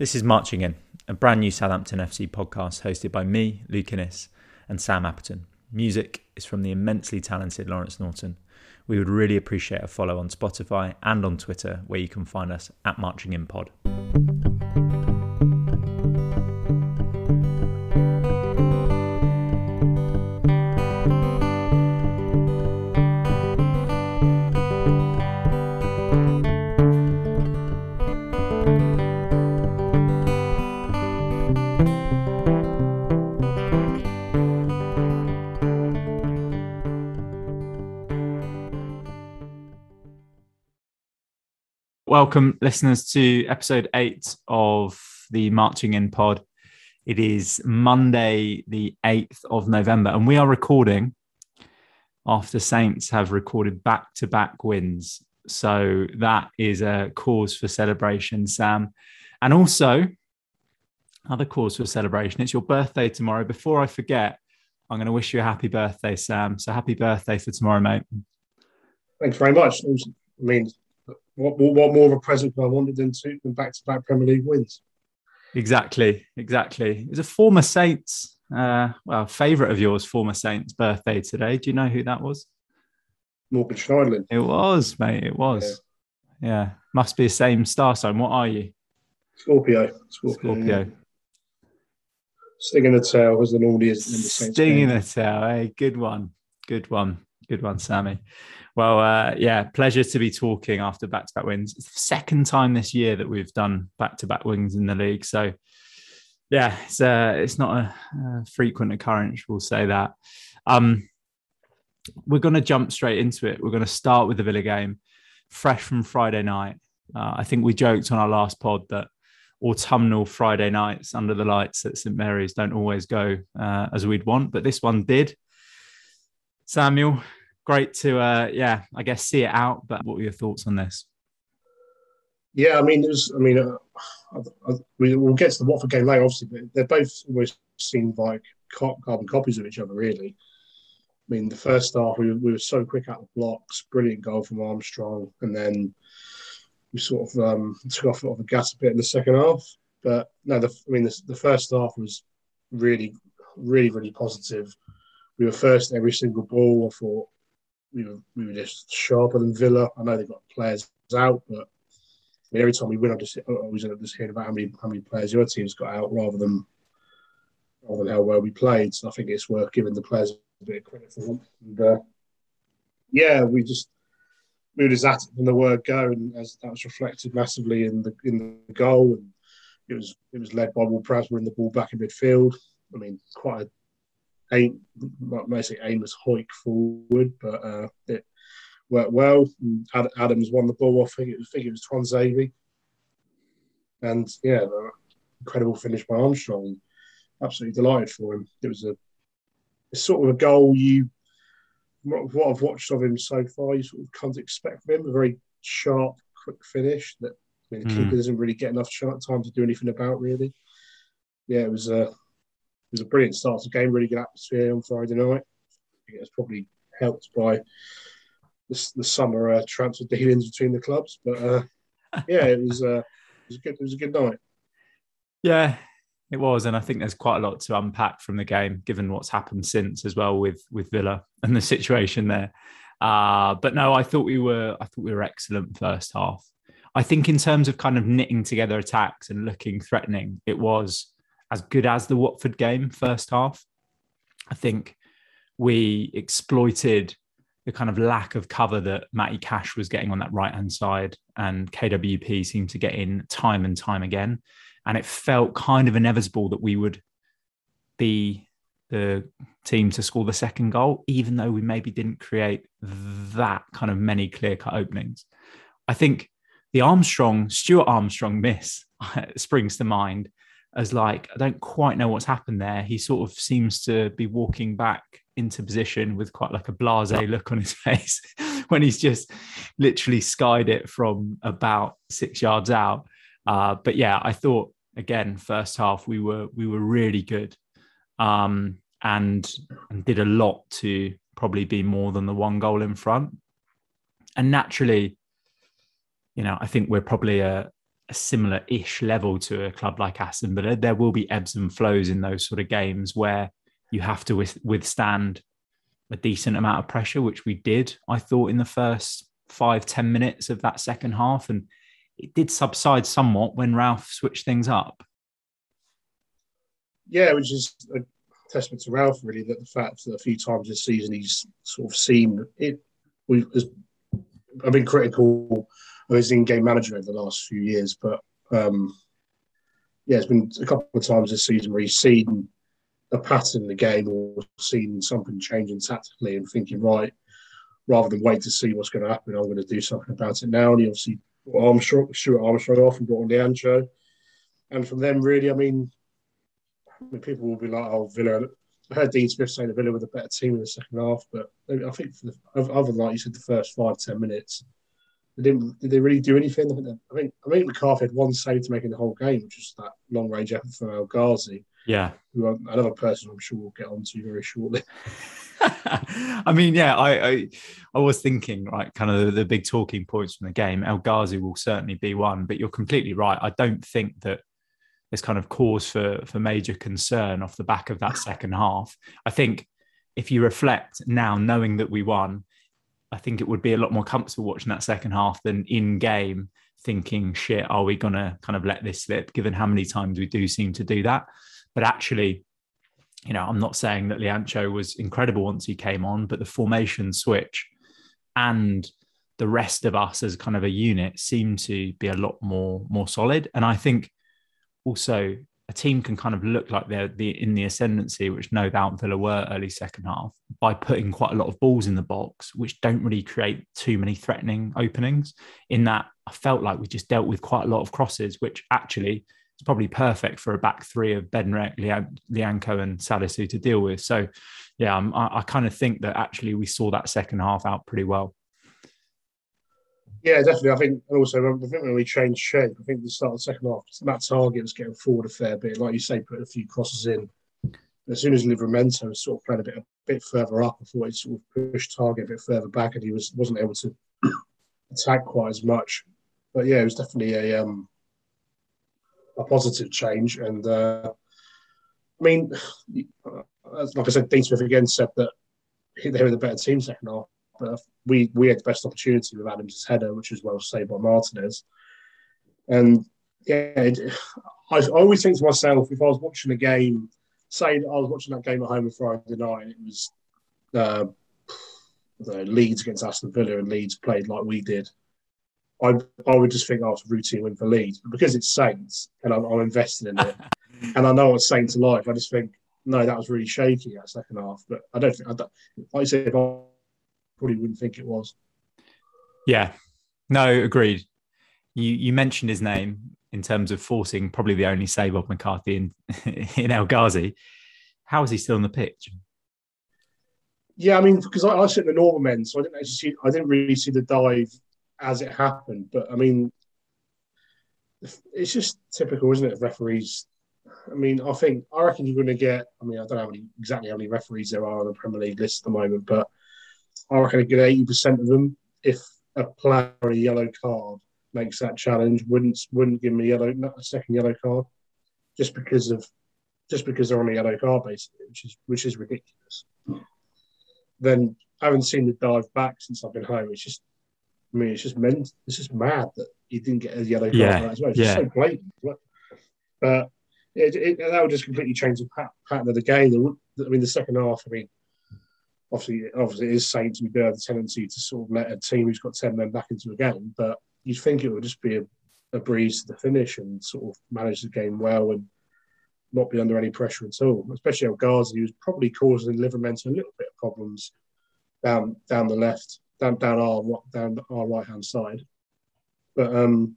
This is Marching In, a brand new Southampton FC podcast hosted by me, Luke Innes, and Sam Apperton. Music is from the immensely talented Lawrence Norton. We would really appreciate a follow on Spotify and on Twitter, where you can find us at Marching In Pod. Welcome, listeners, to episode eight of the Marching In pod. It is Monday, the 8th of November, and we are recording after Saints have recorded back to back wins. So that is a cause for celebration, Sam. And also, another cause for celebration. It's your birthday tomorrow. Before I forget, I'm going to wish you a happy birthday, Sam. So happy birthday for tomorrow, mate. Thanks very much. I mean, what, what more of a present could I wanted than two than back to back Premier League wins? Exactly, exactly. It was a former Saints, uh, well, favourite of yours, former Saints birthday today. Do you know who that was? Morgan Schneiderlin. It was, mate. It was. Yeah. yeah. Must be the same star sign. What are you? Scorpio. Scorpio. Scorpio. Yeah. Sting in the tail, as the normally is in the Saints. Sting in the tail. Hey, good one. Good one. Good one, Sammy. Well, uh, yeah, pleasure to be talking after back to back wins. It's the second time this year that we've done back to back wins in the league. So, yeah, it's uh, it's not a, a frequent occurrence. We'll say that. Um, we're going to jump straight into it. We're going to start with the Villa game, fresh from Friday night. Uh, I think we joked on our last pod that autumnal Friday nights under the lights at St Mary's don't always go uh, as we'd want, but this one did. Samuel, great to uh, yeah, I guess see it out. But what were your thoughts on this? Yeah, I mean, was. I mean, uh, I, I, we'll get to the Watford game later, obviously, but they're both almost seemed like carbon copies of each other, really. I mean, the first half we, we were so quick out the blocks, brilliant goal from Armstrong, and then we sort of um, took off, off the gas a bit in the second half. But no, the, I mean, the, the first half was really, really, really positive. We were first every single ball. I thought we were we were just sharper than Villa. I know they've got players out, but I mean, every time we win, I just always end up just hearing about how many how many players your team's got out rather than rather than how well we played. So I think it's worth giving the players a bit of credit for them. And uh, yeah, we just moved as at from the word go, and as that was reflected massively in the in the goal, and it was it was led by Will Prasma in the ball back in midfield. I mean, quite a aim, mostly aim Hoik forward, but uh, it worked well. Adams won the ball. I think it was, I think it was Tuanzebe. And yeah, incredible finish by Armstrong. Absolutely delighted for him. It was a it's sort of a goal you what I've watched of him so far, you sort of can't expect from him. A very sharp, quick finish that I mean, the mm. keeper doesn't really get enough time to do anything about. Really, yeah, it was a it was a brilliant start to the game, really good atmosphere on Friday night. I think it was probably helped by the, the summer uh, transfer dealings between the clubs. But uh, yeah, it was, uh, it was a good it was a good night. Yeah, it was, and I think there's quite a lot to unpack from the game, given what's happened since as well with with Villa and the situation there. Uh, but no, I thought we were I thought we were excellent first half. I think in terms of kind of knitting together attacks and looking threatening, it was as good as the Watford game first half. I think we exploited the kind of lack of cover that Matty Cash was getting on that right hand side, and KWP seemed to get in time and time again. And it felt kind of inevitable that we would be the team to score the second goal, even though we maybe didn't create that kind of many clear cut openings. I think the Armstrong, Stuart Armstrong miss springs to mind as like I don't quite know what's happened there. He sort of seems to be walking back into position with quite like a blasé look on his face when he's just literally skied it from about six yards out. Uh, but yeah, I thought again first half we were we were really good um, and and did a lot to probably be more than the one goal in front. And naturally, you know, I think we're probably a a similar-ish level to a club like Aston Villa. There will be ebbs and flows in those sort of games where you have to withstand a decent amount of pressure, which we did. I thought in the first five ten minutes of that second half, and it did subside somewhat when Ralph switched things up. Yeah, which is a testament to Ralph, really, that the fact that a few times this season he's sort of seen it. We've, I've been critical of his in-game manager over the last few years, but um, yeah, it's been a couple of times this season where he's seen a pattern in the game or seen something changing tactically and thinking, right, rather than wait to see what's going to happen, I'm going to do something about it now. And he obviously Armstrong, Stuart Armstrong off and brought on Lyanco. And from them, really, I mean, I mean, people will be like, oh, Villa. I heard Dean Smith saying the Villa with a better team in the second half, but I think the, other than like you said, the first five ten minutes, they didn't. Did they really do anything? I think I think, I think McCarthy had one save to make in the whole game, which was that long range effort from El Ghazi. Yeah, who uh, another person I'm sure we'll get onto very shortly. I mean, yeah, I, I, I was thinking right, kind of the, the, big talking points from the game. El Ghazi will certainly be one, but you're completely right. I don't think that there's kind of cause for for major concern off the back of that second half. I think if you reflect now, knowing that we won, I think it would be a lot more comfortable watching that second half than in game thinking, shit, are we going to kind of let this slip, given how many times we do seem to do that? But actually, you know, I'm not saying that Lyanco was incredible once he came on, but the formation switch and the rest of us as kind of a unit seem to be a lot more more solid. And I think also a team can kind of look like they're the, in the ascendancy, which no doubt Villa were early second half, by putting quite a lot of balls in the box, which don't really create too many threatening openings. In that, I felt like we just dealt with quite a lot of crosses, which actually is probably perfect for a back three of Bednarek, Lyanco, and Salisu to deal with. So, yeah, I, I kind of think that actually we saw that second half out pretty well. Yeah, definitely. I think, and also I think when we changed shape, I think the start of the second half, Matt Targett was getting forward a fair bit. Like you say, put a few crosses in. As soon as Livramento was sort of playing a bit a bit further up, I thought he sort of pushed Targett a bit further back, and he was wasn't able to attack quite as much. But yeah, it was definitely a um, a positive change. And uh, I mean, like I said, Dean Smith again said that they were the better team second half. But we we had the best opportunity with Adams' header, which was well saved by Martinez. And yeah, it, I, I, always think to myself, if I was watching a game, say I was watching that game at home on Friday night, and it was uh, the Leeds against Aston Villa, and Leeds played like we did. I, I would just think, oh, it's a routine win for Leeds. But because it's Saints and I'm, I'm invested in it, and I know what Saints are like, I just think, no, that was really shaky that second half. But I don't think, I don't, like I said, if I probably wouldn't think it was. Yeah, no, agreed. You you mentioned his name in terms of forcing probably the only save of McCarthy in in El Ghazi. How is he still on the pitch? Yeah, I mean, because I, I sit in the northern end, so I didn't actually see, I didn't really see the dive as it happened. But I mean, it's just typical, isn't it? Referees. I mean, I think I reckon you're going to get. I mean, I don't know how many, exactly how many referees there are on the Premier League list at the moment, but I reckon a good eighty percent of them, if a player a yellow card makes that challenge, wouldn't wouldn't give me a yellow a second yellow card, just because of just because they're on a yellow card basically, which is which is ridiculous. Then I haven't seen the dive back since I've been home. It's just I mean, it's just meant it's just mad that he didn't get a yellow card yeah. as well. It's yeah. so blatant. But it, it, that would just completely change the pattern of the game. I mean, the second half. I mean, obviously, obviously, it is Saints. We do have the tendency to sort of let a team who's got ten men back into a game, but you'd think it would just be a, a breeze to the finish and sort of manage the game well and not be under any pressure at all. Especially El who was probably causing Livramento a little bit of problems down down the left, down down our down our right hand side. But um,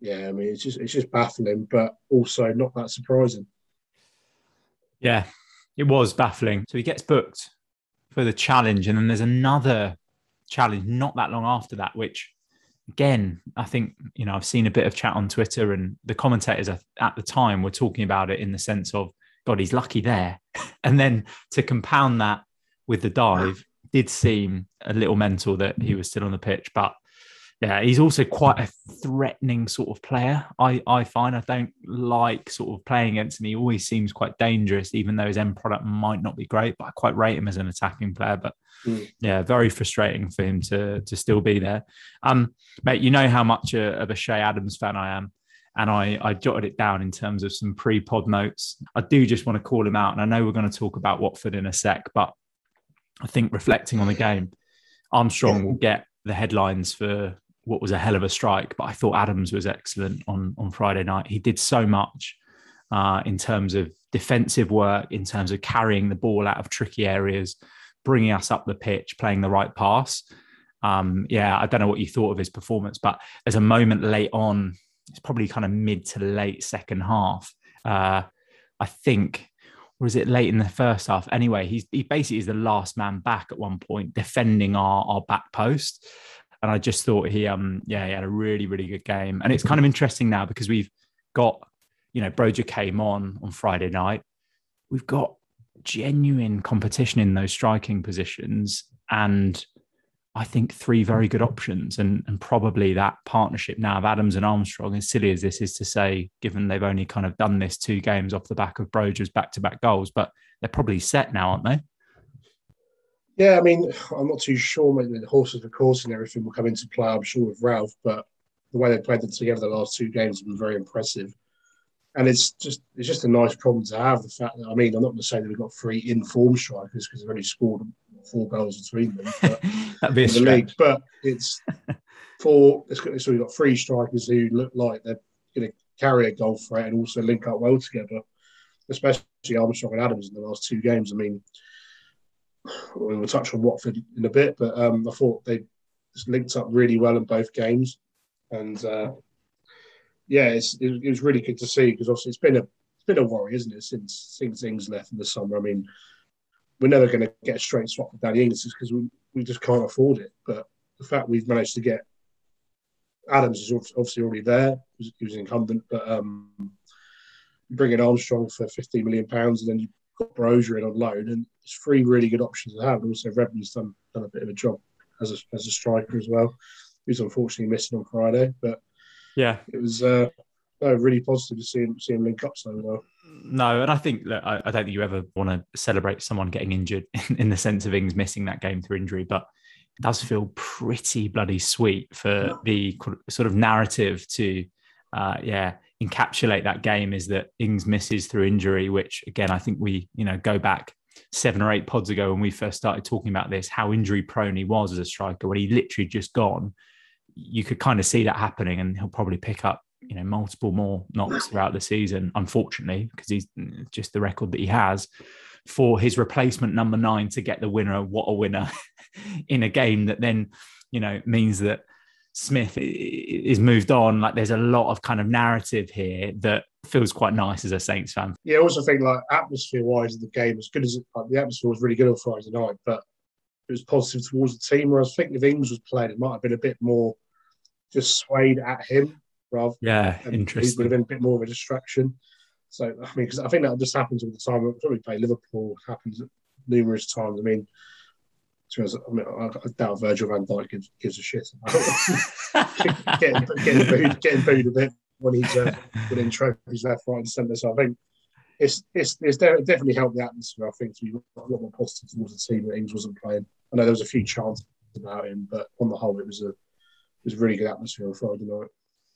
yeah, I mean, it's just it's just baffling, but also not that surprising. Yeah, it was baffling. So he gets booked for the challenge. And then there's another challenge not that long after that, which again, I think, you know, I've seen a bit of chat on Twitter and the commentators at the time were talking about it in the sense of, God, he's lucky there. and then to compound that with the dive did seem a little mental that he was still on the pitch. But Yeah, he's also quite a threatening sort of player. I, I find I don't like sort of playing against him. He always seems quite dangerous, even though his end product might not be great. But I quite rate him as an attacking player. But mm. yeah, very frustrating for him to to still be there. Um, mate, you know how much a, of a Che Adams fan I am and I, I jotted it down in terms of some pre-pod notes. I do just want to call him out, and I know we're going to talk about Watford in a sec, but I think reflecting on the game, Armstrong will get the headlines for what was a hell of a strike, but I thought Adams was excellent on on Friday night. He did so much uh, in terms of defensive work, in terms of carrying the ball out of tricky areas, bringing us up the pitch, playing the right pass. Um, yeah, I don't know what you thought of his performance, but there's a moment late on it's probably kind of mid to late second half. Uh, I think, or is it late in the first half? Anyway, he's he basically is the last man back at one point, defending our our back post. And I just thought he um yeah, he had a really, really good game. And it's kind of interesting now because we've got, you know, Broja came on on Friday night. We've got genuine competition in those striking positions. And I think three very good options, and and probably that partnership now of Adams and Armstrong, as silly as this is to say, given they've only kind of done this two games off the back of Broja's back-to-back goals, but they're probably set now, aren't they? Yeah, I mean, I'm not too sure. Maybe the horses for course and everything will come into play. I'm sure with Ralph, but the way they played them together the last two games have been very impressive. And it's just it's just a nice problem to have. The fact that I mean, I'm not going to say that we've got three informed strikers because they've only scored four goals between them. But That'd be a the league. But it's four. So we've got three strikers who look like they're going to carry a goal threat and also link up well together. Especially Armstrong and Adams in the last two games. I mean, we'll touch on Watford in a bit, but um, I thought they just linked up really well in both games, and uh, yeah, it, it, was really good to see because obviously it's been a it's been a worry, isn't it, since since Ings left in the summer. I mean, we're never going to get a straight swap for Danny Ings because we, we just can't afford it. But the fact we've managed to get Adams is obviously already there. He was, an incumbent, but um, bringing Armstrong for 15 million pounds and then you've got Broja in on loan, and it's three really good options to have. And also, Redmond's done, done a bit of a job as a, as a striker as well. He was unfortunately missing on Friday, but yeah, it was uh, no, really positive to see him see him link up so well. No, and I think that I, I, don't think you ever want to celebrate someone getting injured in, in, the sense of Ings missing that game through injury, but it does feel pretty bloody sweet for the sort of narrative to, uh, yeah, encapsulate that game is that Ings misses through injury, which again I think we you know go back seven or eight pods ago when we first started talking about this, how injury prone he was as a striker when he literally just gone. You could kind of see that happening, and he'll probably pick up you know multiple more knocks throughout the season unfortunately because he's mm, just the record that he has for his replacement number nine to get the winner what a winner in a game that then you know means that smith is moved on like there's a lot of kind of narrative here that feels quite nice as a saints fan yeah i also think like atmosphere wise the game as good as it like, the atmosphere was really good on friday night but it was positive towards the team whereas i think if ings was playing it might have been a bit more just swayed at him rather. Yeah, interesting. It would have been a bit more of a distraction. So I mean, because I think that just happens all the time. When we play Liverpool, happens numerous times. I mean, I, mean, I doubt Virgil Van Dijk gives, gives a shit about getting, getting, booed, getting booed a bit when he's uh, winning trophies left, right, and centre. So I think it's it's, it's definitely helped the atmosphere. I think to be a lot more positive towards the team that Ings wasn't playing. I know there was a few chances about him, but on the whole, it was a it was a really good atmosphere on Friday night.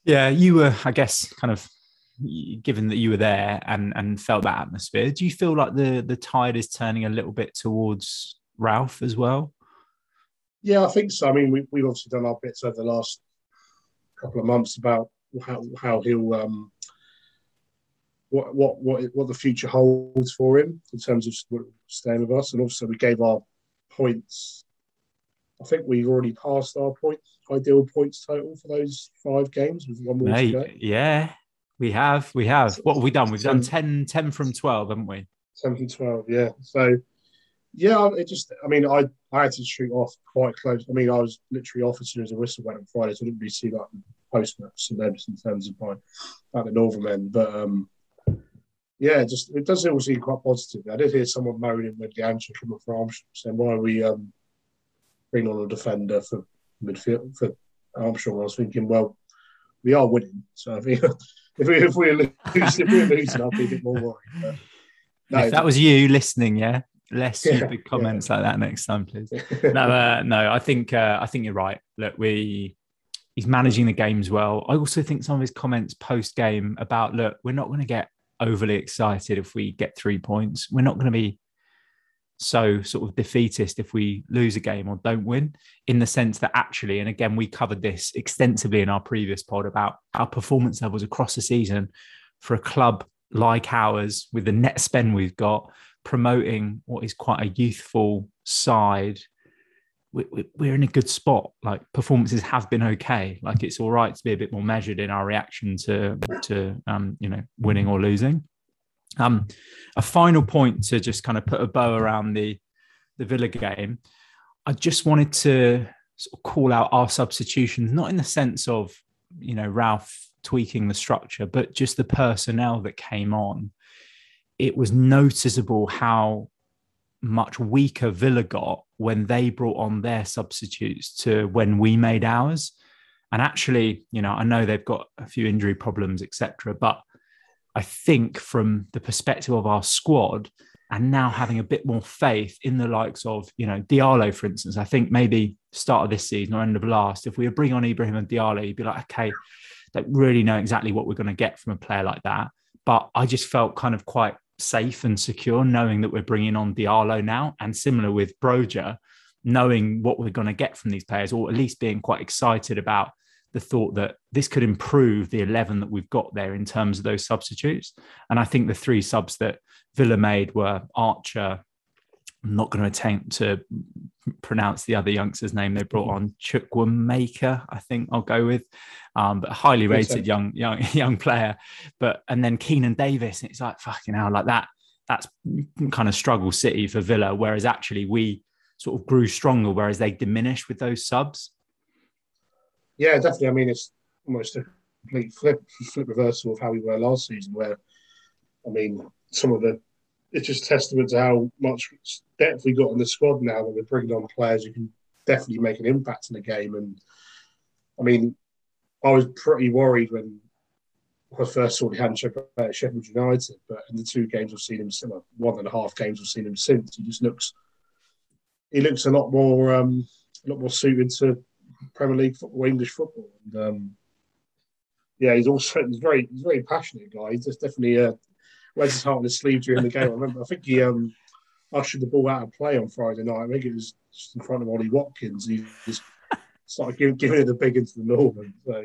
Yeah, you were, I guess, kind of given that you were there and and felt that atmosphere. Do you feel like the the tide is turning a little bit towards Ralph as well? Yeah, I think so. I mean, we, we've obviously done our bits over the last couple of months about how how he'll um, what what what what the future holds for him in terms of staying with us, and also we gave our points I think we've already passed our points, ideal points total for those five games with one more Mate, to go. Yeah, we have. We have. What have we done? We've 10, done 10, 10 from 12, haven't we? 10 from 12, yeah. So, yeah, it just, I mean, I, I had to shoot off quite close. I mean, I was literally off as soon as the whistle went on Friday, so I didn't really see like post match celebs in terms of my, like the Northern end. But, um, yeah, just it does all seem quite positive. I did hear someone moaning with the answer coming from Armstrong saying, why are we um, bring on a defender for midfield for Armstrong, I was thinking, well, we are winning. So I think if we if we lose, if we're losing, I'll be a bit more worried. But, no, if that was you listening, yeah, less yeah, stupid comments yeah. like that next time, please. no, uh, no, I think uh, I think you're right. Look, we he's managing the games well. I also think some of his comments post game about look, we're not going to get overly excited if we get three points. We're not going to be so sort of defeatist if we lose a game or don't win, in the sense that actually, and again, we covered this extensively in our previous pod about our performance levels across the season for a club like ours with the net spend we've got, promoting what is quite a youthful side. We're in a good spot. Like performances have been okay. Like it's all right to be a bit more measured in our reaction to to um, you know winning or losing. Um, a final point to just kind of put a bow around the the Villa game. I just wanted to sort of call out our substitutions, not in the sense of you know Ralph tweaking the structure, but just the personnel that came on. It was noticeable how much weaker Villa got when they brought on their substitutes to when we made ours. And actually, you know, I know they've got a few injury problems, etc. But I think from the perspective of our squad and now having a bit more faith in the likes of, you know, Diallo, for instance, I think maybe start of this season or end of last, if we bring on Ibrahim and Diallo, you'd be like, okay, don't really know exactly what we're going to get from a player like that. But I just felt kind of quite safe and secure knowing that we're bringing on Diallo now and similar with Broja, knowing what we're going to get from these players or at least being quite excited about the thought that this could improve the 11 that we've got there in terms of those substitutes. And I think the three subs that Villa made were Archer. I'm not going to attempt to pronounce the other youngster's name they brought on, Chukwuemeka, I think I'll go with, um, but highly rated young young young player. But and then Keinan Davis, it's like fucking hell, like that. That's kind of struggle city for Villa. Whereas actually we sort of grew stronger, whereas they diminished with those subs. Yeah, definitely. I mean, it's almost a complete flip flip reversal of how we were last season. Where, I mean, some of the it's just testament to how much depth we got in the squad now that we're bringing on players who can definitely make an impact in the game. And I mean, I was pretty worried when I first saw the handshake at Sheffield United, but in the two games I've seen him, well, one and a half games I've seen him since, he just looks he looks a lot more um, a lot more suited to Premier League football, English football. And um, yeah, he's also he's very he's a very passionate guy. He's just definitely uh, wears his heart on his sleeve during the game. I remember I think he um, ushered the ball out of play on Friday night. I think it was just in front of Ollie Watkins. He just started giving, giving it the big into the Northern. So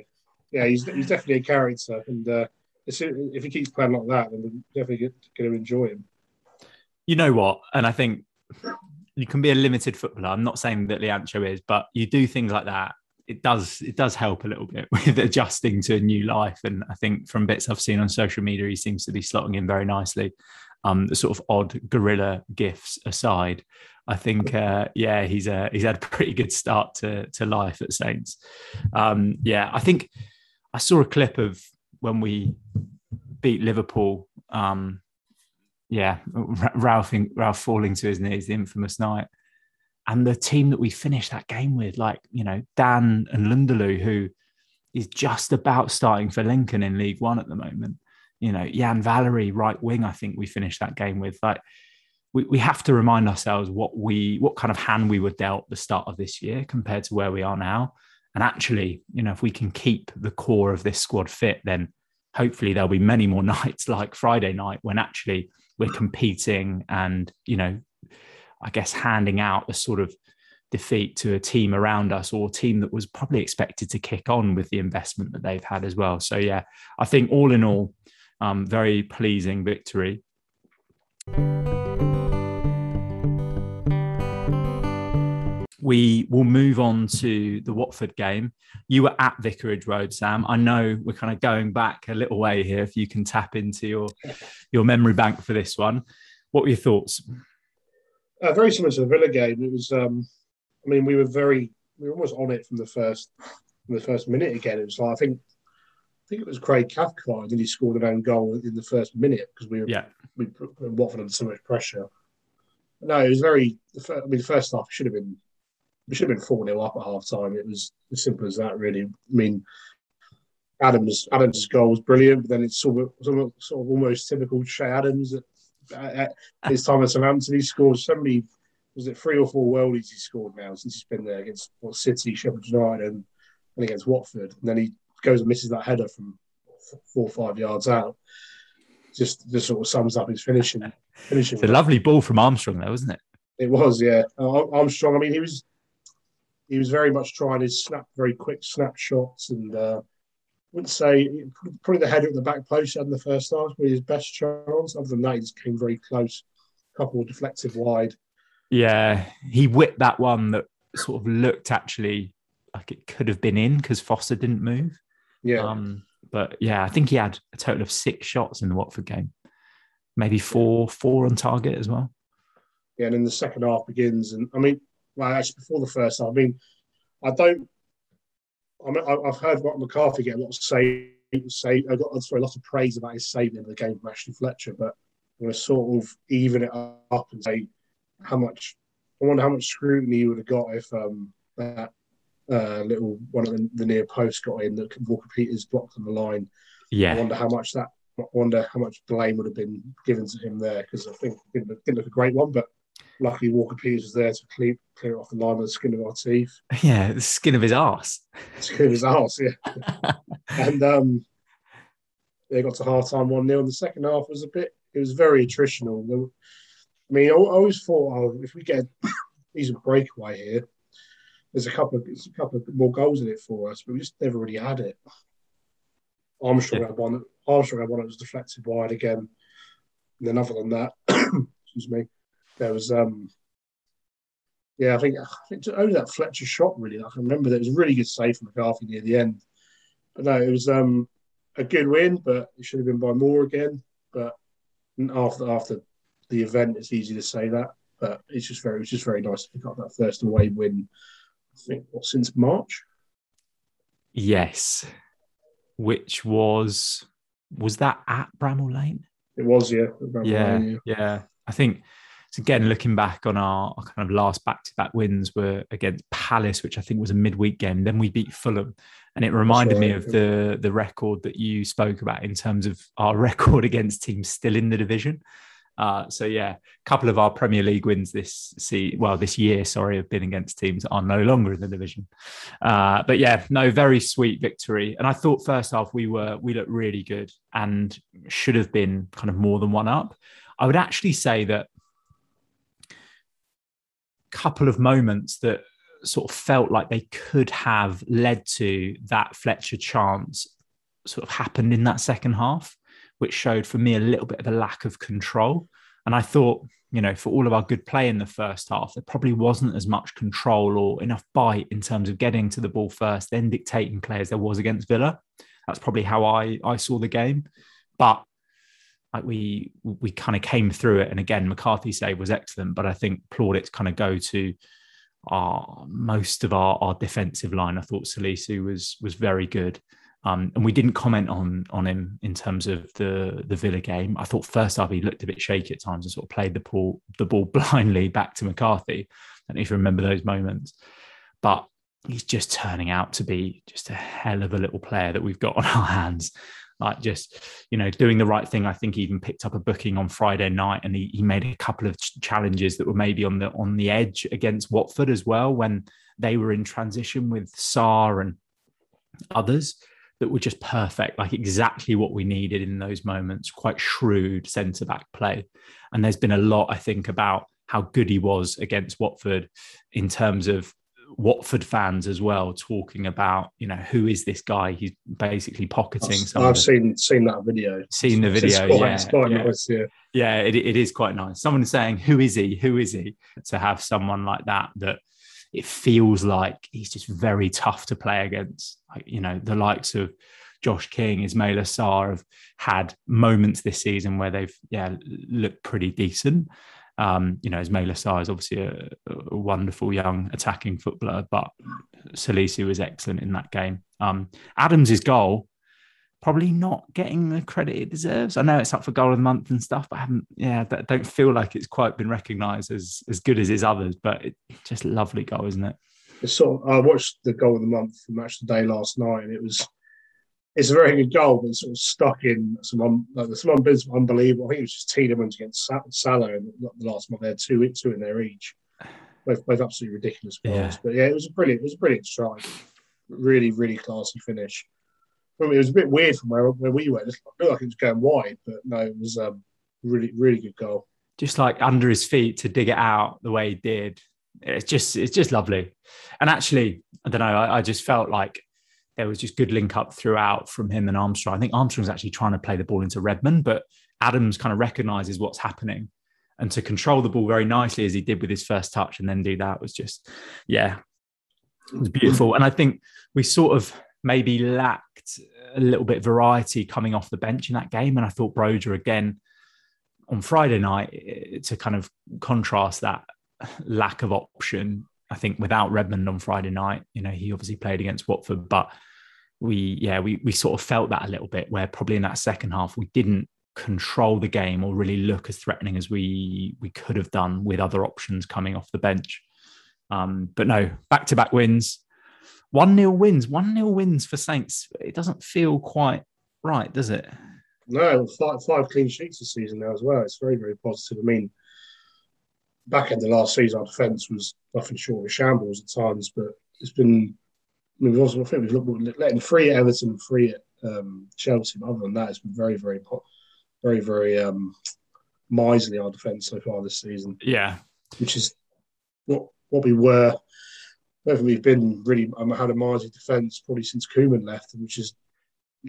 yeah, he's he's definitely a character, and uh, if he keeps playing like that, then we're definitely going to enjoy him. You know what? And I think you can be a limited footballer. I'm not saying that Lyanco is, but you do things like that. It does it does help a little bit with adjusting to a new life. And I think from bits I've seen on social media, he seems to be slotting in very nicely. Um, the sort of odd guerrilla gifts aside, I think uh, yeah, he's a he's had a pretty good start to to life at Saints. Um, yeah, I think I saw a clip of when we beat Liverpool um, yeah, Ralph Ralph falling to his knees, the infamous night, and the team that we finished that game with, like you know Dan N'Lundulu, who is just about starting for Lincoln in League One at the moment. You know, Yan Valery, right wing, I think we finished that game with. Like, we, we have to remind ourselves what we what kind of hand we were dealt the start of this year compared to where we are now. And actually, you know, if we can keep the core of this squad fit, then hopefully there'll be many more nights like Friday night when actually we're competing and you know i guess handing out a sort of defeat to a team around us or a team that was probably expected to kick on with the investment that they've had as well so yeah i think all in all um, very pleasing victory we will move on to the Watford game. You were at Vicarage Road, Sam. I know we're kind of going back a little way here. If you can tap into your your memory bank for this one, what were your thoughts? Uh, very similar to the Villa game. It was. Um, I mean, we were very. We were almost on it from the first from the first minute. Again, it was like I think. I think it was Craig Cathcart, and he scored an own goal in the first minute because we were yeah. we put Watford under so much pressure. No, it was very. I mean, the first half should have been we should have been 4 0 up at half time. It was as simple as that, really. I mean, Adams Adams' goal was brilliant, but then it's sort of, sort of, sort of almost typical Che Adams. At, at his time at Southampton, he scored so many, was it three or four worldies he scored now since he's been there against what, City, Sheffield United, and, and against Watford. And then he goes and misses that header from four or five yards out. Just just sort of sums up his finishing. finishing it's a lovely ball from Armstrong, though, wasn't it? It was, yeah. Uh, Armstrong. I mean, he was he was very much trying his snap, very quick snapshots, and uh, wouldn't say probably the header at the back post in the first half was his best chance. Other than that, he just came very close, a couple deflected wide. Yeah, he whipped that one that sort of looked actually like it could have been in because Foster didn't move. Yeah. Um, but yeah, I think he had a total of six shots in the Watford game, maybe four, four on target as well. Yeah, and then the second half begins, and I mean, well, actually before the first half, I mean, I don't I mean, I've heard Mark McCarthy get a lot of say, say I got sorry, a lot of praise about his saving in the game from Ashley Fletcher, but I'm going to sort of even it up and say how much. I wonder how much scrutiny he would have got if um, that uh, little one of the, the, near post got in that Walker Peters blocked on the line. Yeah, I wonder how much that. I wonder how much blame would have been given to him there because I think it didn't look a great one, but luckily Walker Peters was there to clear, clear off the line with the skin of our teeth. Yeah, the skin of his ass. Skin of his ass, yeah. and um, they got to half time 1 0. And the second half was a bit, it was very attritional. I mean, I always thought, oh, if we get a decent breakaway here, there's a couple of a couple of more goals in it for us, but we just never really had it. Armstrong yeah. had one. Armstrong had one that was deflected wide again. And then other than that, excuse me, there was um yeah, I think I think only that Fletcher shot really. I can remember that it was a really good save from McCarthy near the end. But no, it was um a good win, but it should have been by more again. But after after the event, it's easy to say that. But it's just very it's just very nice to pick up that first away win. I think what since March. Yes, which was was that at Bramall Lane? It was, yeah. Yeah, Lane, yeah, yeah. I think so again, looking back on our, our kind of last back-to-back wins were against Palace, which I think was a midweek game. Then we beat Fulham, and it reminded right. me of the the record that you spoke about in terms of our record against teams still in the division. Uh, so yeah, a couple of our Premier League wins this see well this year, sorry, have been against teams that are no longer in the division. Uh, but yeah, no, very sweet victory. And I thought first half we were we looked really good and should have been kind of more than one up. I would actually say that couple of moments that sort of felt like they could have led to that Fletcher chance sort of happened in that second half, which showed for me a little bit of a lack of control. And I thought, you know, for all of our good play in the first half, there probably wasn't as much control or enough bite in terms of getting to the ball first, then dictating play as there was against Villa. That's probably how I, I saw the game. But like we we kind of came through it. And again, McCarthy's save was excellent, but I think plaudits kind of go to our most of our, our defensive line. I thought Salisu was was very good. Um, and we didn't comment on on him in terms of the the Villa game. I thought first half he looked a bit shaky at times and sort of played the ball the ball blindly back to McCarthy. I don't know if you remember those moments, but he's just turning out to be just a hell of a little player that we've got on our hands like just you know doing the right thing. I think he even picked up a booking on friday night and he, he made a couple of ch- challenges that were maybe on the on the edge against watford as well when they were in transition with Sarr and others that were just perfect like exactly what we needed in those moments quite shrewd centre back play. And there's been a lot i think about how good he was against watford in terms of Watford fans as well talking about, you know, who is this guy? He's basically pocketing. I've, I've seen seen that video. Seen the video, quite, yeah, quite yeah. Nice, yeah. Yeah, it, it is quite nice. Someone saying, "Who is he? Who is he?" To have someone like that, that it feels like he's just very tough to play against. Like, you know, the likes of Josh King, Ismaila Sarr have had moments this season where they've yeah looked pretty decent. Um, you know, Ismaila Sarr is obviously a, a, wonderful young attacking footballer, but Salisu was excellent in that game. Um, Adams' goal, probably not getting the credit it deserves. I know it's up for goal of the month and stuff, but I haven't, yeah, don't feel like it's quite been recognised as as good as his others. But it, just lovely goal, isn't it? it's sort I watched the goal of the month Match the Day last night, and it was it's a very good goal, but it's sort of stuck in some un, like there's some unbelievable. I think it was just Tielemans against Salah in the last month. They had two two in there each, both both absolutely ridiculous goals. Yeah. But yeah, it was a brilliant, it was a brilliant strike. Really, really classy finish. I mean, it was a bit weird from where, where we were. It looked like it was going wide, but no, it was um, really, really good goal. Just like under his feet to dig it out the way he did. It's just, it's just lovely. And actually, I don't know. I, I just felt like there was just good link up throughout from him and Armstrong. I think Armstrong's actually trying to play the ball into Redmond, but Adams kind of recognizes what's happening and to control the ball very nicely as he did with his first touch and then do that was just, yeah, it was beautiful. And I think we sort of maybe lacked a little bit of variety coming off the bench in that game. And I thought Broja again on Friday night eh, to kind of contrast that lack of option I think without Redmond on Friday night, you know, he obviously played against Watford, but we, yeah, we we sort of felt that a little bit where probably in that second half we didn't control the game or really look as threatening as we we could have done with other options coming off the bench. Um, but no, back to back wins, one 0 wins, one 0 wins for Saints. It doesn't feel quite right, does it? No, five, five clean sheets this season now as well. It's very very positive. I mean back in the last season, our defence was nothing short of shambles at times, but it's been. I mean, we've also, I think we've looked letting free at Everton, free at um, Chelsea. But other than that, it's been very, very, very, very um, miserly our defence so far this season. Yeah, which is what what we were. Whether we've been really um, had a miserly defence probably since Koeman left, which is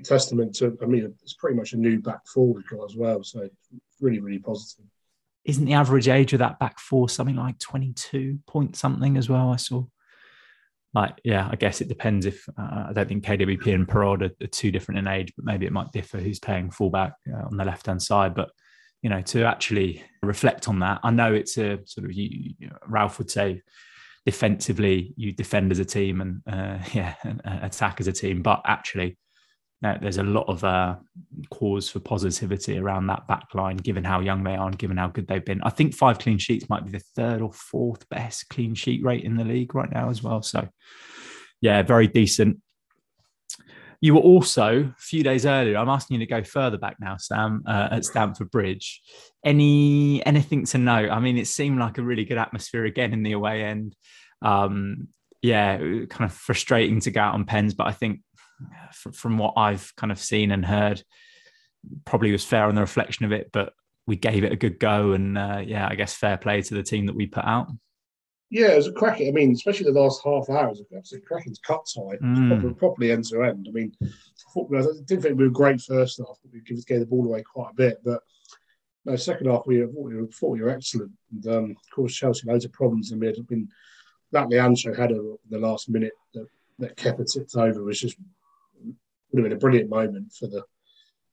testament to. I mean, it's pretty much a new back four we've got as well. So really, really positive isn't the average age of that back four something like 22 point something as well? I saw. Like, yeah, I guess it depends if uh, I don't think KWP and Perraud are, are, too different in age, but maybe it might differ who's playing fullback uh, on the left hand side. But, you know, to actually reflect on that, I know it's a sort of, you, you know, Ralph would say, defensively, you defend as a team and, uh, yeah, attack as a team. But actually, there's a lot of uh, cause for positivity around that back line, given how young they are and given how good they've been. I think five clean sheets might be the third or fourth best clean sheet rate in the league right now as well. So, yeah, very decent. You were also a few days earlier. I'm asking you to go further back now, Sam, uh, at Stamford Bridge. Any anything to note? I mean, it seemed like a really good atmosphere again in the away end. Um, yeah, kind of frustrating to go out on pens, but I think from what I've kind of seen and heard, probably was fair on the reflection of it, but we gave it a good go. And uh, yeah, I guess fair play to the team that we put out. Yeah, it was a cracking. I mean, especially the last half hour was absolutely cracking. Cut tight, mm. properly, properly, end to end. I mean, I, I didn't think we were great first half, but we gave the ball away quite a bit. But no, second half we, we, were, thought we were excellent. And um, of course, Chelsea loads of problems, and we had been that Leandro had a, the last minute that, that Kepa tipped over was just would have been a brilliant moment for the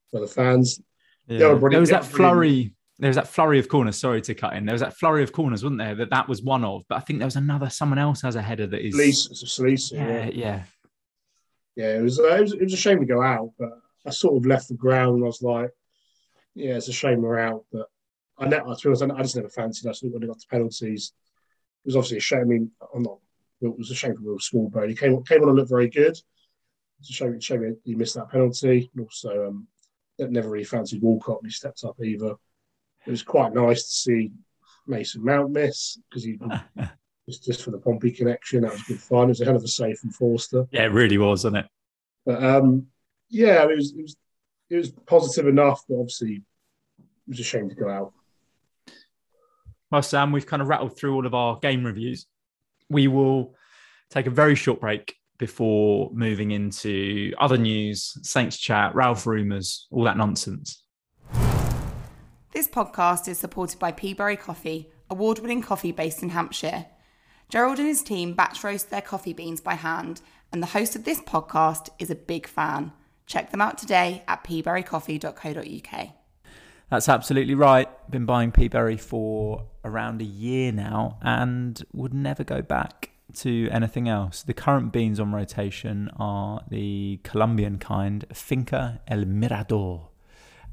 for the fans. Yeah. there was that flurry. There was that flurry of corners. Sorry to cut in. There was that flurry of corners, wasn't there? That that was one of. But I think there was another. Someone else has a header that is. Salisu, yeah, yeah, yeah. Yeah, it was, uh, it was. It was a shame to go out, but I sort of left the ground I was like, yeah, it's a shame we're out. But I, ne- I, I just never fancied us. Would have got the penalties. It was obviously a shame. I mean, I'm not. It was a shame for Will Smallbone. He came came on and looked very good. It's a shame, shame he missed that penalty. And also, um, never really fancied Walcott when he stepped up either. It was quite nice to see Mason Mount miss because he just, just for the Pompey connection. That was good fun. It was a hell of a save from Forster. Yeah, it really was, wasn't it? But um, yeah, it was, it was it was positive enough, but obviously it was a shame to go out. Well, Sam, we've kind of rattled through all of our game reviews. We will take a very short break before moving into other news, Saints chat, Ralph rumours, all that nonsense. This podcast is supported by Peaberry Coffee, award winning coffee based in Hampshire. Gerald and his team batch roast their coffee beans by hand, and the host of this podcast is a big fan. Check them out today at peaberrycoffee.co.uk. That's absolutely right. Been buying Peaberry for around a year now and would never go back to anything else. The current beans on rotation are the Colombian kind Finca El Mirador.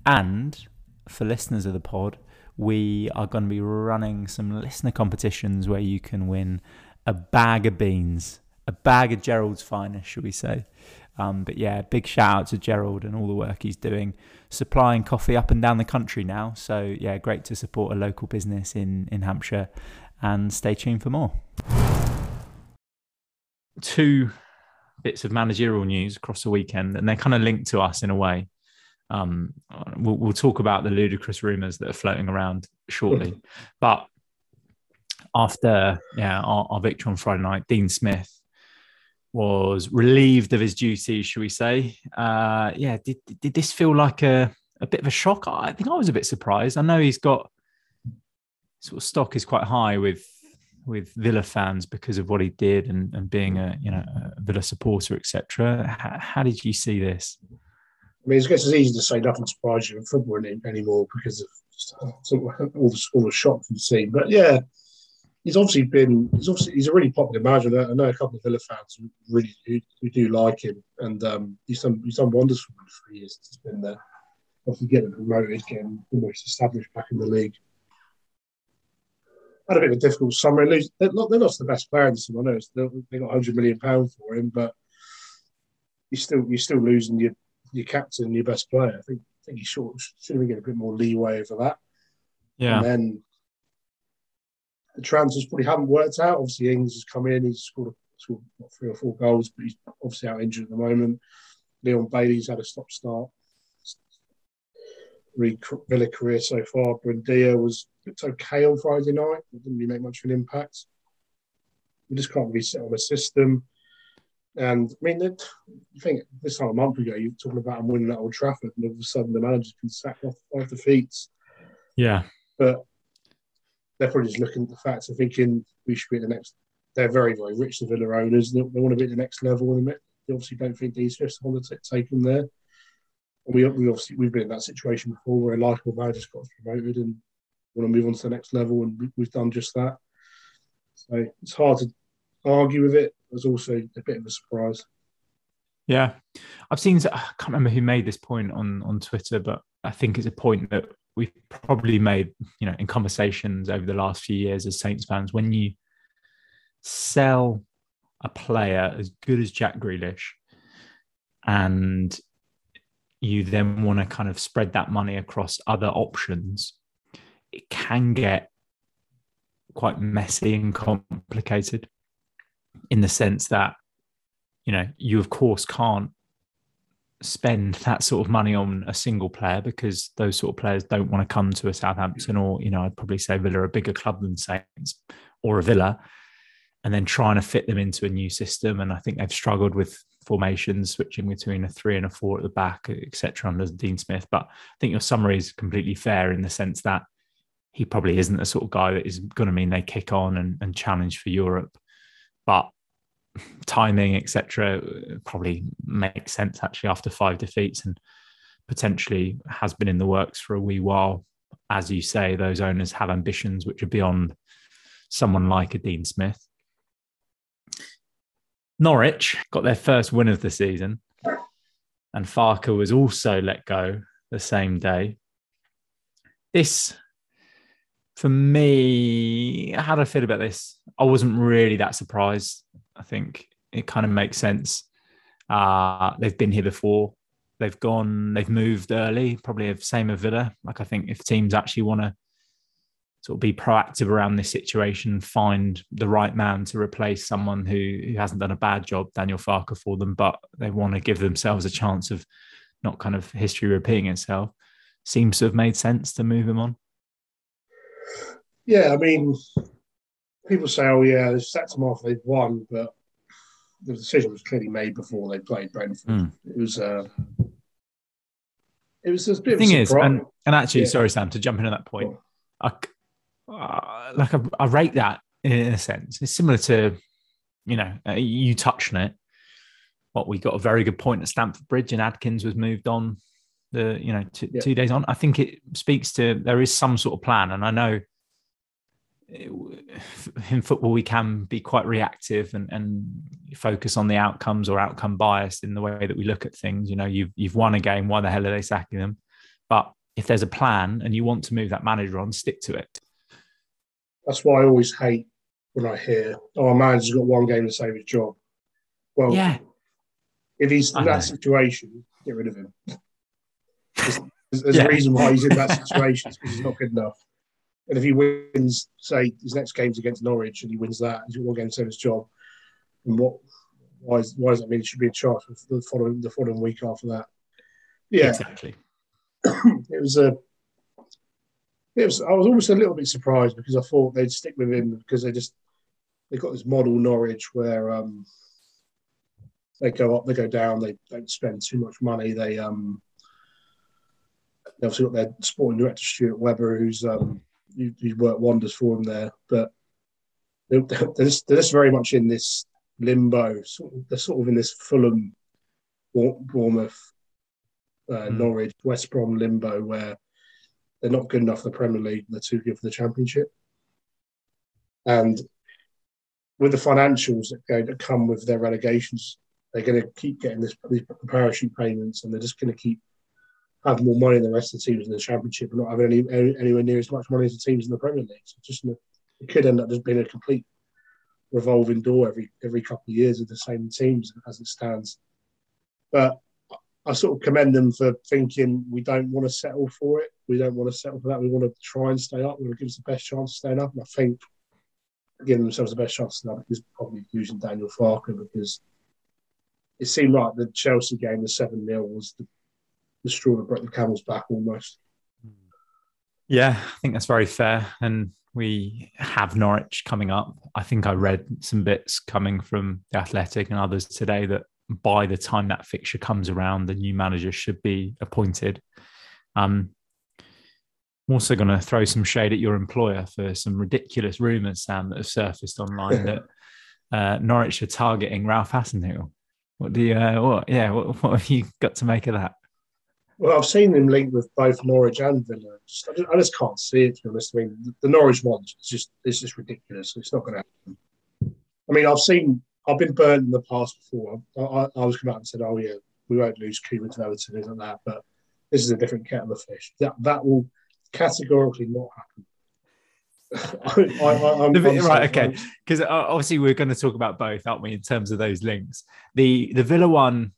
And for listeners of the pod, we are going to be running some listener competitions where you can win a bag of beans, a bag of Gerald's finest, should we say? Um, but yeah, big shout out to Gerald and all the work he's doing, supplying coffee up and down the country now. So yeah, great to support a local business in in Hampshire, and stay tuned for more. Two bits of managerial news across the weekend, and they're kind of linked to us in a way. Um, we'll, we'll talk about the ludicrous rumours that are floating around shortly, but after yeah our, our victory on Friday night, Dean Smith was relieved of his duties, shall we say? Uh, yeah, did did this feel like a a bit of a shock? I think I was a bit surprised. I know he's got sort of stock is quite high with with Villa fans because of what he did and, and being a you know a Villa supporter, etc. How, how, did you see this? I mean, it's, it's easy to say nothing surprises you in football anymore because of all the all the shock you've seen. But yeah, he's obviously been he's obviously he's a really popular manager. I know a couple of Villa fans who really who, who do like him, and um, he's done he's done wonders for him for years. He's been there, obviously getting promoted, getting almost established back in the league. Had a bit of a difficult summer. They're, not, they're not the best player in the summer. I know they got 100 million pound for him, but you still you're still losing your your captain, your best player. I think I think he should should been getting a bit more leeway for that. Yeah. And then the transfers probably haven't worked out. Obviously, Ings has come in, he's scored, scored what, three or four goals, but he's obviously out injured at the moment. Leon Bailey's had a stop start. Villa career so far. Buendia was it's okay on Friday night. It didn't really make much of an impact. We just can't really set on a system. And I mean, you think this time a month ago, you're talking about him winning at Old Trafford, and all of a sudden the manager's been sacked off five defeats. Yeah. But they're probably just looking at the facts and thinking we should be at the next. They're very, very rich, the Villa owners. They, they want to be at the next level, and they obviously don't think these just want to take them there. And we, we obviously we've been in that situation before where a likable manager's got promoted and want to move on to the next level, and we've done just that. So it's hard to argue with it. It was also a bit of a surprise. Yeah, I've seen. I can't remember who made this point on on Twitter, but I think it's a point that we've probably made, you know, in conversations over the last few years as Saints fans, when you sell a player as good as Jack Grealish and you then want to kind of spread that money across other options, it can get quite messy and complicated in the sense that, you know, you of course can't spend that sort of money on a single player because those sort of players don't want to come to a Southampton or, you know, I'd probably say Villa a bigger club than Saints or a Villa, and then trying to fit them into a new system. And I think they've struggled with formations, switching between a three and a four at the back, etc. under Dean Smith. But I think your summary is completely fair in the sense that he probably isn't the sort of guy that is going to mean they kick on and, and challenge for Europe. But timing, etc., probably makes sense actually after five defeats and potentially has been in the works for a wee while. As you say, those owners have ambitions which are beyond someone like a Dean Smith. Norwich got their first win of the season, and Farke was also let go the same day. This, for me, how do I feel about this? I wasn't really that surprised. I think it kind of makes sense. Uh, they've been here before. They've gone. They've moved early. Probably the same of Villa. Like I think if teams actually want to sort of be proactive around this situation, find the right man to replace someone who, who hasn't done a bad job, Daniel Farke, for them, but they want to give themselves a chance of not kind of history repeating itself. Seems to have made sense to move him on. Yeah, I mean, people say, "Oh yeah, they set them off, they've won," but the decision was clearly made before they played Brentford. Mm. It was. Uh, it was a bit. The thing is, and, and actually, yeah. sorry, Sam, to jump into that point, I, uh, like I, I, rate that in, in, a sense. It's similar to, you know, uh, you touched on it. What we got a very good point at Stamford Bridge, and Adkins was moved on. The you know t- yeah. two days on. I think it speaks to there is some sort of plan, and I know eh, in football we can be quite reactive and, and focus on the outcomes or outcome bias in the way that we look at things. You know, you've you've won a game. Why the hell are they sacking them? But if there's a plan and you want to move that manager on, stick to it. That's why I always hate when I hear, "Oh, a manager's got one game to save his job." Well, Yeah. if he's in that situation, get rid of him. There's, Yeah. a reason why he's in that situation because he's not good enough. And if he wins, say his next game's against Norwich, and he wins that, he's got one game to save his job. And what? Why, is, why does that mean he should be in charge for the following the following week after that? Yeah, Exactly. it was a. It was. I was almost a little bit surprised because I thought they'd stick with him because they just they got this model Norwich where um they go up, they go down, they don't spend too much money. They um they obviously got their sporting director Stuart Webber, who's um who- who's worked wonders for them there, but they're, they're, just, they're just very much in this limbo. Sort of, they're sort of in this Fulham, Bournemouth, uh, Mm. Norwich, West Brom limbo where they're not good enough for the Premier League. They're too good for the Championship, and with the financials that go that come with their relegations, they're going to keep getting this these parachute payments, and they're just going to keep having more money than the rest of the teams in the Championship, and not having any, any anywhere near as much money as the teams in the Premier League. So just it could end up just being a complete revolving door every every couple of years of the same teams as it stands. But I sort of commend them for thinking we don't want to settle for it. We don't want to settle for that. We want to try and stay up. We want to give us the best chance of staying up. And I think giving themselves the best chance of staying up is probably using Daniel Farke because it seemed like the Chelsea game, the 7 0, was the, the straw that broke the camel's back almost. Yeah, I think that's very fair. And we have Norwich coming up. I think I read some bits coming from the Athletic and others today that by the time that fixture comes around, the new manager should be appointed. Um, I'm also going to throw some shade at your employer for some ridiculous rumours, Sam, that have surfaced online that uh, Norwich are targeting Ralph Hasenhüttl. What do you? Uh, what? Yeah. What, what have you got to make of that? Well, I've seen him linked with both Norwich and Villa. I, just, I just can't see it, to be honest. I mean, the, the Norwich one is just, it's just ridiculous. It's not going to happen. I mean, I've seen, I've been burnt in the past before. I, I, I was come out and said, oh, yeah, we won't lose Koeman to Everton, like that. But this is a different kettle of fish. That, that will categorically not happen. I, I, I'm, I'm right, okay. because uh, obviously we're going to talk about both, aren't we? In terms of those links, the the Villa one,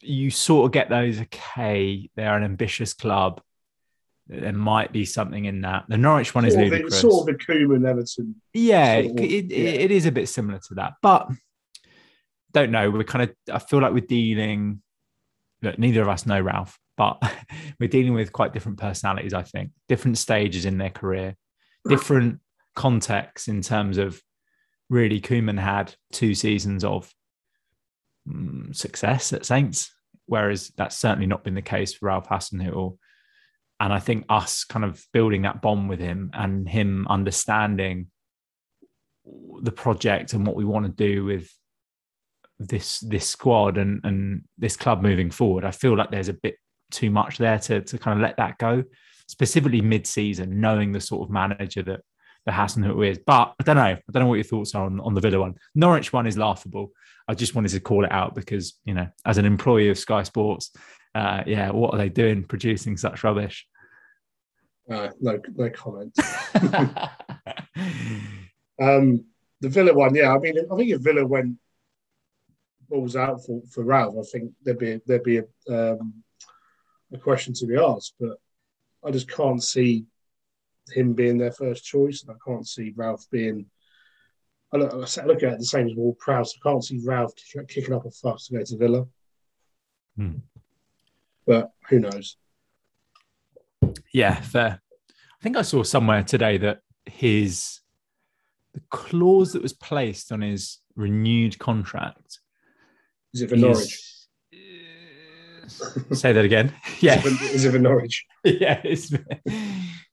you sort of get those. Okay, they're an ambitious club. There might be something in that. The Norwich one is Sort the, ludicrous. sort of the Koeman Everton. yeah, sort of, it, it, yeah. it is a bit similar to that, but don't know. We're kind of. I feel like we're dealing. Look, neither of us know Ralph, but we're dealing with quite different personalities. I think different stages in their career, different contexts in terms of really Koeman had two seasons of mm, success at Saints, whereas that's certainly not been the case for Ralph Hasenhüttl. And I think us kind of building that bond with him and him understanding the project and what we want to do with this this squad and and this club moving forward. I feel like there's a bit too much there to to kind of let that go, specifically mid season, knowing the sort of manager that the Hasenhüttl is. But I don't know. I don't know what your thoughts are on, on the Villa one. Norwich one is laughable. I just wanted to call it out because you know, as an employee of Sky Sports, uh, yeah, what are they doing producing such rubbish? Uh, no, no comment. Um, the Villa one, yeah. I mean, I think if Villa went balls out for, for Ralph, I think there'd be there'd be a, um, a question to be asked. But I just can't see him being their first choice, and I can't see Ralph being. I look, I look at it the same as Ward Prowse. I can't see Ralph kicking up a fuss to go to Villa. Hmm. But who knows? Yeah, fair. I think I saw somewhere today that his the clause that was placed on his renewed contract. Is it for is- Norwich? Say that again. Yeah, Is it for, is it for Norwich? yeah. It's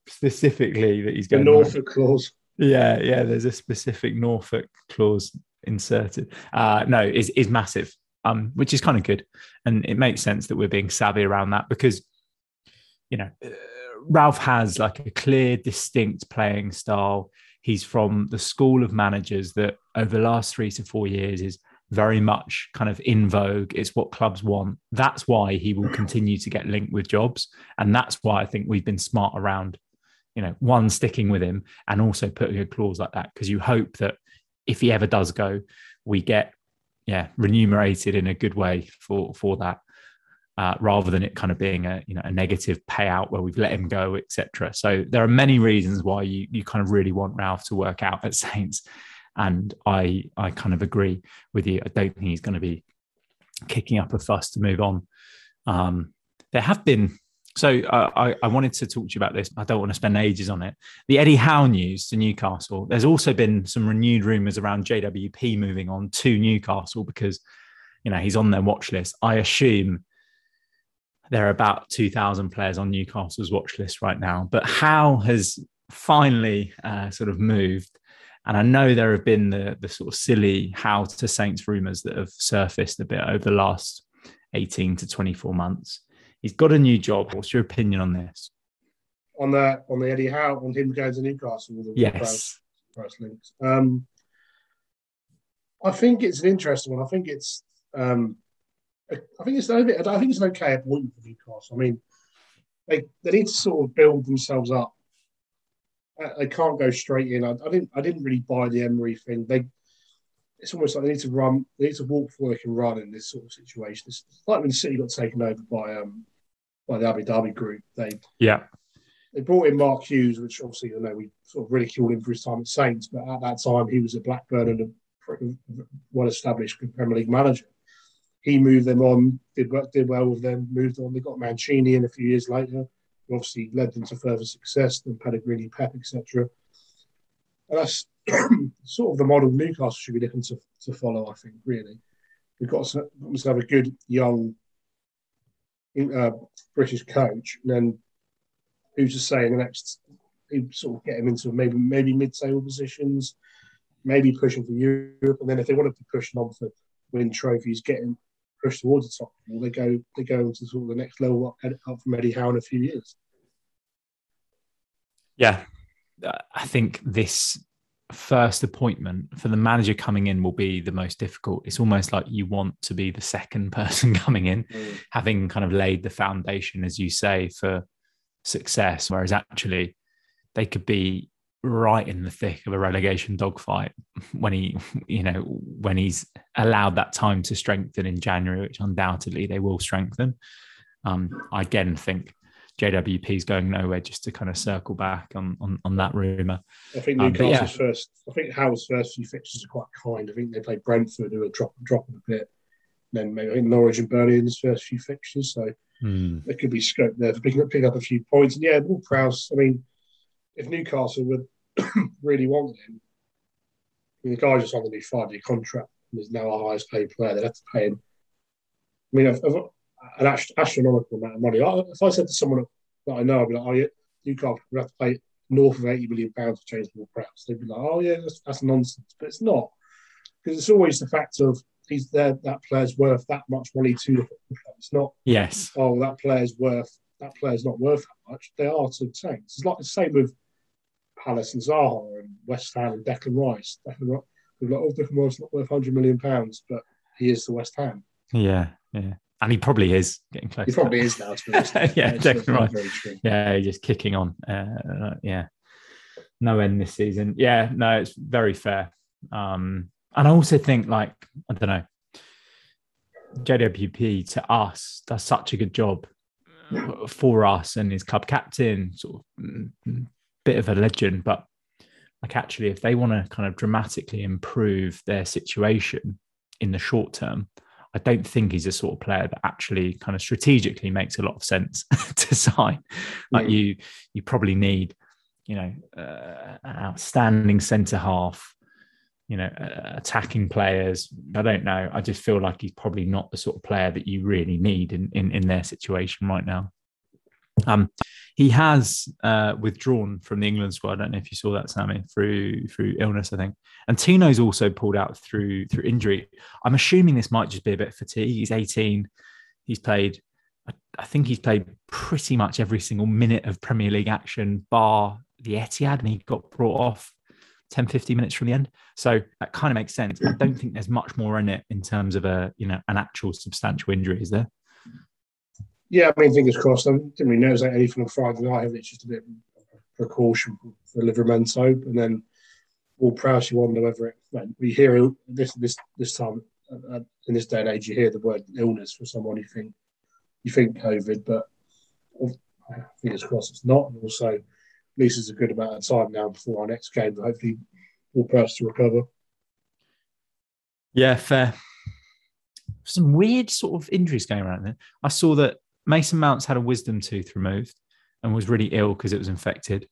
specifically that he's going The. Norfolk clause. Yeah, yeah. There's a specific Norfolk clause inserted. Uh, no, is is massive, um, which is kind of good, and it makes sense that we're being savvy around that because, you know, uh, Ralph has like a clear, distinct playing style. He's from the school of managers that over the last three to four years is very much kind of in vogue. It's what clubs want. That's why he will continue to get linked with jobs, and that's why I think we've been smart around you know, one sticking with him and also putting a clause like that because you hope that if he ever does go, we get yeah remunerated in a good way for for that. Uh, rather than it kind of being a you know a negative payout where we've let him go, etc. So there are many reasons why you you kind of really want Ralph to work out at Saints, and I I kind of agree with you. I don't think he's going to be kicking up a fuss to move on. Um, there have been so uh, I, I wanted to talk to you about this. I don't want to spend ages on it. The Eddie Howe news to Newcastle. There's also been some renewed rumours around JWP moving on to Newcastle because, you know, he's on their watch list. I assume there are about 2,000 players on Newcastle's watch list right now. But Howe has finally uh, sort of moved. And I know there have been the, the sort of silly Howe to Saints rumours that have surfaced a bit over the last 18 to 24 months. He's got a new job. What's your opinion on this? On the on the Eddie Howe, on him going to Newcastle with the yes. press, links. Um, I think it's an interesting one. I think it's um, I think it's I think it's an okay appointment for Newcastle. I mean, they they need to sort of build themselves up. Uh, they can't go straight in. I, I didn't I didn't really buy the Emery thing. They it's almost like they need to run, they need to walk before they can run in this sort of situation. It's like when the City got taken over by um, by the Abu Dhabi group. They yeah they brought in Mark Hughes, which obviously you know we sort of ridiculed him for his time at Saints, but at that time he was at Blackburn and a well-established Premier League manager. He moved them on, did work, did well with them, moved on. They got Mancini in a few years later, obviously led them to further success than Pellegrini, Pep, etc. And that's sort of the model Newcastle should be looking to, to follow. I think really, we've got to, got to have a good young uh, British coach, and then who's to say in the next, who sort of get him into maybe maybe mid-table positions, maybe pushing for Europe, and then if they wanted to push on for win trophies, getting pushed towards the top, well, they go they go into sort of the next level up, up from Eddie Howe in a few years. Yeah, I think this first appointment for the manager coming in will be the most difficult. It's almost like you want to be the second person coming in, mm. having kind of laid the foundation, as you say, for success. Whereas actually, they could be right in the thick of a relegation dogfight when he, you know, when he's allowed that time to strengthen in January, which undoubtedly they will strengthen. Um, I again think JWP is going nowhere. Just to kind of circle back on on, on that rumor. I think um, Newcastle's um, yeah. first. I think Howe's first few fixtures are quite kind. I think they played Brentford, who were drop dropping a bit. Then maybe I think Norwich and Burnley in his first few fixtures, so hmm. there could be scope there for picking up, picking up a few points. And yeah, Will Prowse. I mean, if Newcastle would really wanted him, I mean, the guy just on the new five-year contract and is now our highest paid player. They'd have to pay him. I mean, an astronomical amount of money. If I said to someone that I know, I'd be like, oh, yeah, Newcastle would have to pay north of 80 million pounds to change Will Prowse. They'd be like, oh, yeah, that's, that's nonsense. But it's not. Because it's always the fact of he's there, that player's worth that much money to the football club. It's not, yes, oh, that player's worth, that player's not worth that much. They are to Saints. It's like the same with Palace and Zaha and West Ham and Declan Rice. Declan Rice, like, oh, Declan Rice not worth 100 million pounds, but he is the West Ham. Yeah, yeah and he probably is getting close. He probably is now. yeah, definitely. Yeah, just kicking on. Uh, yeah, no end this season. Yeah, no, it's very fair. Um, and I also think, like, I don't know, JWP to us does such a good job for us and his club captain, sort of mm, bit of a legend, but like actually, if they want to kind of dramatically improve their situation in the short term, I don't think he's a sort of player that actually kind of strategically makes a lot of sense to sign. Like yeah. you, you probably need, you know, uh, an outstanding centre half, you know, uh, attacking players. I don't know. I just feel like he's probably not the sort of player that you really need in in, in their situation right now. Um, he has uh, withdrawn from the England squad. I don't know if you saw that, Sammy, through through illness, I think. And Tino's also pulled out through through injury. I'm assuming this might just be a bit of fatigue. He's 18. He's played. I think he's played pretty much every single minute of Premier League action, bar the Etihad, and he got brought off 10, 15 minutes from the end. So that kind of makes sense. I don't think there's much more in it in terms of a you know an actual substantial injury, is there? Yeah, I mean, fingers crossed. I didn't really notice anything on Friday night. It's just a bit precaution for Livramento, and then Will Prowse. You wonder whether it. we hear this this this time uh, in this day and age, you hear the word illness for someone you think you think COVID, but fingers crossed it's not. And also, at least a good amount of time now before our next game. Hopefully, Will Prowse to recover. Yeah, fair. Some weird sort of injuries going around there. I saw that Mason Mounts had a wisdom tooth removed and was really ill because it was infected.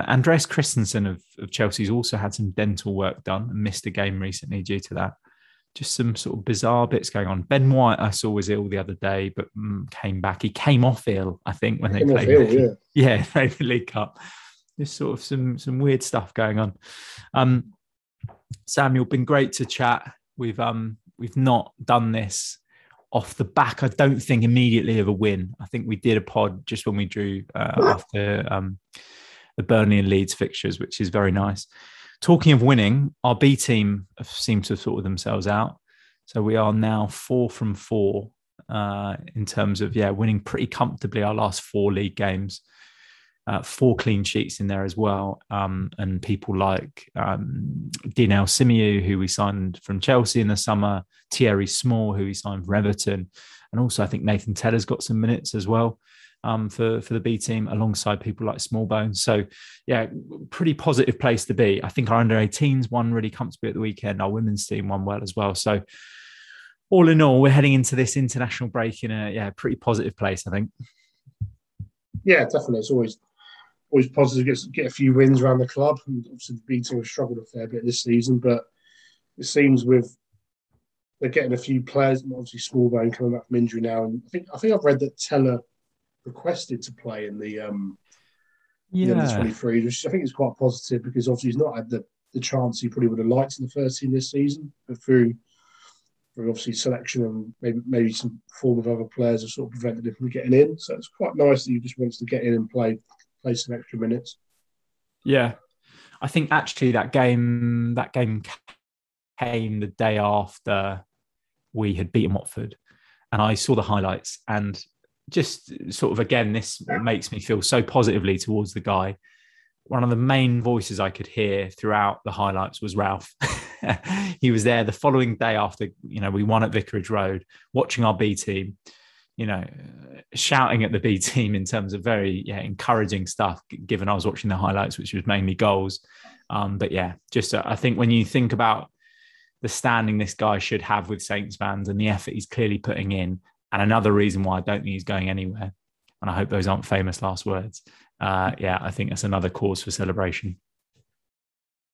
Andreas Christensen of, of Chelsea's also had some dental work done and missed a game recently due to that. Just some sort of bizarre bits going on. Ben White, I saw was ill the other day, but mm, came back. He came off ill, I think, when they played. Ill, yeah, yeah, played the League Cup. Just sort of some some weird stuff going on. Um, Samuel, been great to chat. We've um we've not done this off the back, I don't think immediately of a win. I think we did a pod just when we drew uh, after um, the Burnley and Leeds fixtures, which is very nice. Talking of winning, our B team seem to have sorted themselves out. So we are now four from four uh, in terms of, yeah, winning pretty comfortably our last four league games uh, four clean sheets in there as well. Um, and people like um, Dynel who we signed from Chelsea in the summer, Thierry Small, who we signed from Everton. And also, I think Nathan Tella's got some minutes as well um, for, for the B team alongside people like Smallbones. So, yeah, pretty positive place to be. I think our under 18s won really comfortably at the weekend. Our women's team won well as well. So, all in all, we're heading into this international break in a yeah pretty positive place. I think. Yeah, definitely. It's always always positive to get, get a few wins around the club. And obviously, the B team have struggled a fair bit this season, but it seems with they're getting a few players. Obviously, Smallbone coming back from injury now, and I think I think I've read that Tella requested to play in the um yeah the 23, which I think is quite positive because obviously he's not had the the chance he probably would have liked in the first team this season, but through through obviously selection and maybe maybe some form of other players have sort of prevented him from getting in. So it's quite nice that he just wants to get in and play play some extra minutes. Yeah, I think actually that game that game came the day after we had beaten Watford, and I saw the highlights and just sort of again this makes me feel so positively towards the guy. One of the main voices I could hear throughout the highlights was Ralph. he was there the following day after you know we won at Vicarage Road, watching our B team you know, shouting at the B team in terms of very yeah, encouraging stuff, given I was watching the highlights, which was mainly goals. Um, but yeah, just uh, I think when you think about the standing this guy should have with Saints fans and the effort he's clearly putting in, and another reason why I don't think he's going anywhere, and I hope those aren't famous last words. Uh, yeah, I think that's another cause for celebration.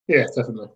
Yeah, definitely.